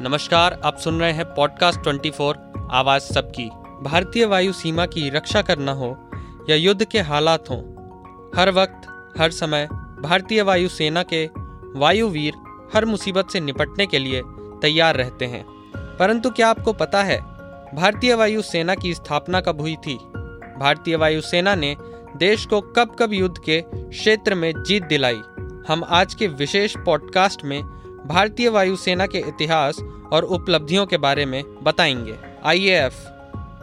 नमस्कार, आप सुन रहे हैं पॉडकास्ट 24 आवाज़ सबकी। भारतीय वायु सीमा की रक्षा करना हो या युद्ध के हालात हों, हर वक्त, हर समय, भारतीय वायु सेना के वायुवीर हर मुसीबत से निपटने के लिए तैयार रहते हैं। परंतु क्या आपको पता है, भारतीय वायु सेना की स्थापना कब हुई थी? भारतीय वायु सेना ने देश को कब कब युद्ध के क्षेत्र में जीत दिलाई? हम आज के विशेष पॉडकास्ट में भारतीय वायुसेना के इतिहास और उपलब्धियों के बारे में बताएँगे। आईएएफ,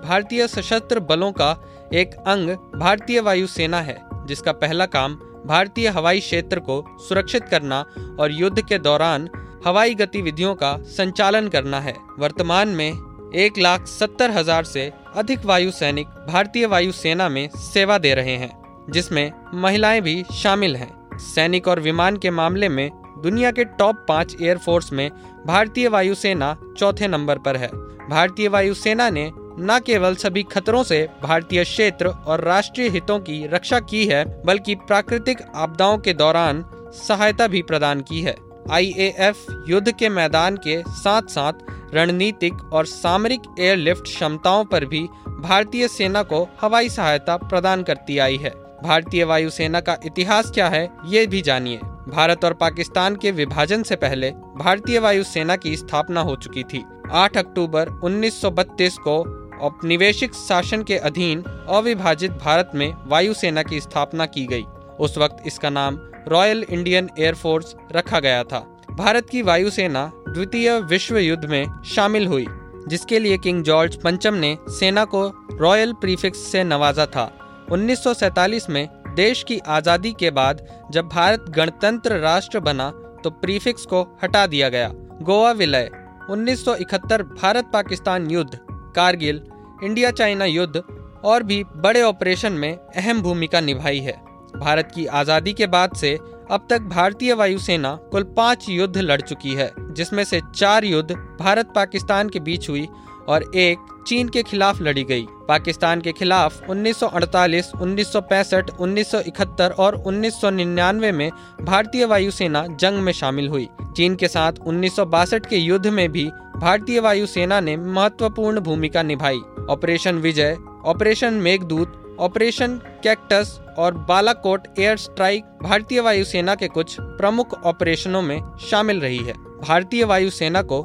भारतीय सशस्त्र बलों का एक अंग भारतीय वायुसेना है, जिसका पहला काम भारतीय हवाई क्षेत्र को सुरक्षित करना और युद्ध के दौरान हवाई गतिविधियों का संचालन करना है। वर्तमान में एक लाख सत्तर हज़ार से अधिक वायु सैनिक भारतीय वायुसेना में सेवा दे रहे हैं, जिसमें महिलाएँ भी शामिल हैं। सैनिक और विमान के मामले में दुनिया के टॉप पाँच एयरफोर्स में भारतीय वायुसेना चौथे नंबर पर है। भारतीय वायुसेना ने न केवल सभी खतरों से भारतीय क्षेत्र और राष्ट्रीय हितों की रक्षा की है, बल्कि प्राकृतिक आपदाओं के दौरान सहायता भी प्रदान की है। आईएएफ युद्ध के मैदान के साथ साथ रणनीतिक और सामरिक एयरलिफ्ट क्षमताओं पर भी भारतीय सेना को हवाई सहायता प्रदान करती आई है। भारतीय वायुसेना का इतिहास क्या है, ये भी जानिए। भारत और पाकिस्तान के विभाजन से पहले भारतीय वायुसेना की स्थापना हो चुकी थी। 8 अक्टूबर 1932 को औपनिवेशिक शासन के अधीन अविभाजित भारत में वायुसेना की स्थापना की गई। उस वक्त इसका नाम रॉयल इंडियन एयरफोर्स रखा गया था। भारत की वायुसेना द्वितीय विश्व युद्ध में शामिल हुई, जिसके लिए किंग जॉर्ज पंचम ने सेना को रॉयल प्रीफिक्स से नवाजा था। 1947 में देश की आज़ादी के बाद जब भारत गणतंत्र राष्ट्र बना तो प्रीफिक्स को हटा दिया गया। गोवा विलय 1971 भारत पाकिस्तान युद्ध, कारगिल, इंडिया चाइना युद्ध और भी बड़े ऑपरेशन में अहम भूमिका निभाई है। भारत की आज़ादी के बाद से अब तक भारतीय वायुसेना कुल पाँच युद्ध लड़ चुकी है, जिसमें से चार युद्ध भारत पाकिस्तान के बीच हुई और एक चीन के खिलाफ लड़ी गई। पाकिस्तान के खिलाफ 1948, 1965, 1971 और 1999 में भारतीय वायुसेना जंग में शामिल हुई। चीन के साथ उन्नीस सौ बासठ के युद्ध में भी भारतीय वायुसेना ने महत्वपूर्ण भूमिका निभाई। Operation Vijay operation Meghdoot operation cactus और बालाकोट एयर स्ट्राइक भारतीय वायुसेना के कुछ प्रमुख ऑपरेशनों में शामिल रही है। भारतीय वायुसेना को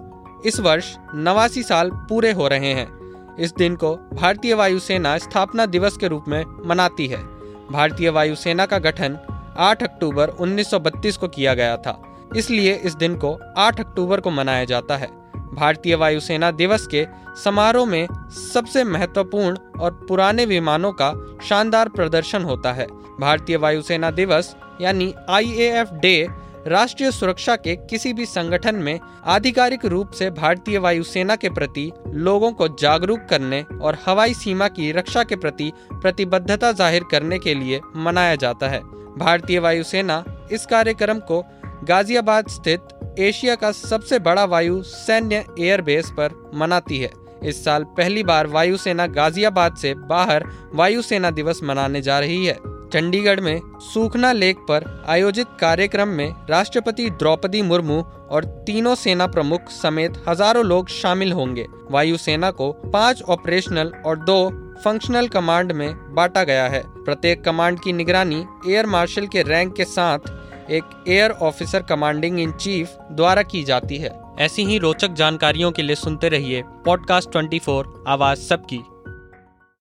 इस वर्ष नवासी साल पूरे हो रहे हैं। इस दिन को भारतीय वायुसेना स्थापना दिवस के रूप में मनाती है। भारतीय वायुसेना का गठन 8 अक्टूबर 1932 को किया गया था। इसलिए इस दिन को 8 अक्टूबर को मनाया जाता है। भारतीय वायुसेना दिवस के समारोह में सबसे महत्वपूर्ण और पुराने विमानों का शानदार प्रदर्शन होता है। भारतीय वायुसेना दिवस यानी आईएएफ डे राष्ट्रीय सुरक्षा के किसी भी संगठन में आधिकारिक रूप से भारतीय वायुसेना के प्रति लोगों को जागरूक करने और हवाई सीमा की रक्षा के प्रति प्रतिबद्धता ज़ाहिर करने के लिए मनाया जाता है। भारतीय वायुसेना इस कार्यक्रम को गाजियाबाद स्थित एशिया का सबसे बड़ा वायु सैन्य एयरबेस पर मनाती है। इस साल पहली बार वायुसेना गाजियाबाद से बाहर वायुसेना दिवस मनाने जा रही है। चंडीगढ़ में सूखना लेक पर आयोजित कार्यक्रम में राष्ट्रपति द्रौपदी मुर्मू और तीनों सेना प्रमुख समेत हज़ारों लोग शामिल होंगे। वायुसेना को पाँच ऑपरेशनल और दो फंक्शनल कमांड में बांटा गया है। प्रत्येक कमांड की निगरानी एयर मार्शल के रैंक के साथ एक air officer commanding in chief द्वारा की जाती है। ऐसी ही रोचक जानकारियों के लिए सुनते रहिए पॉडकास्ट 24 आवाज़ सबकी।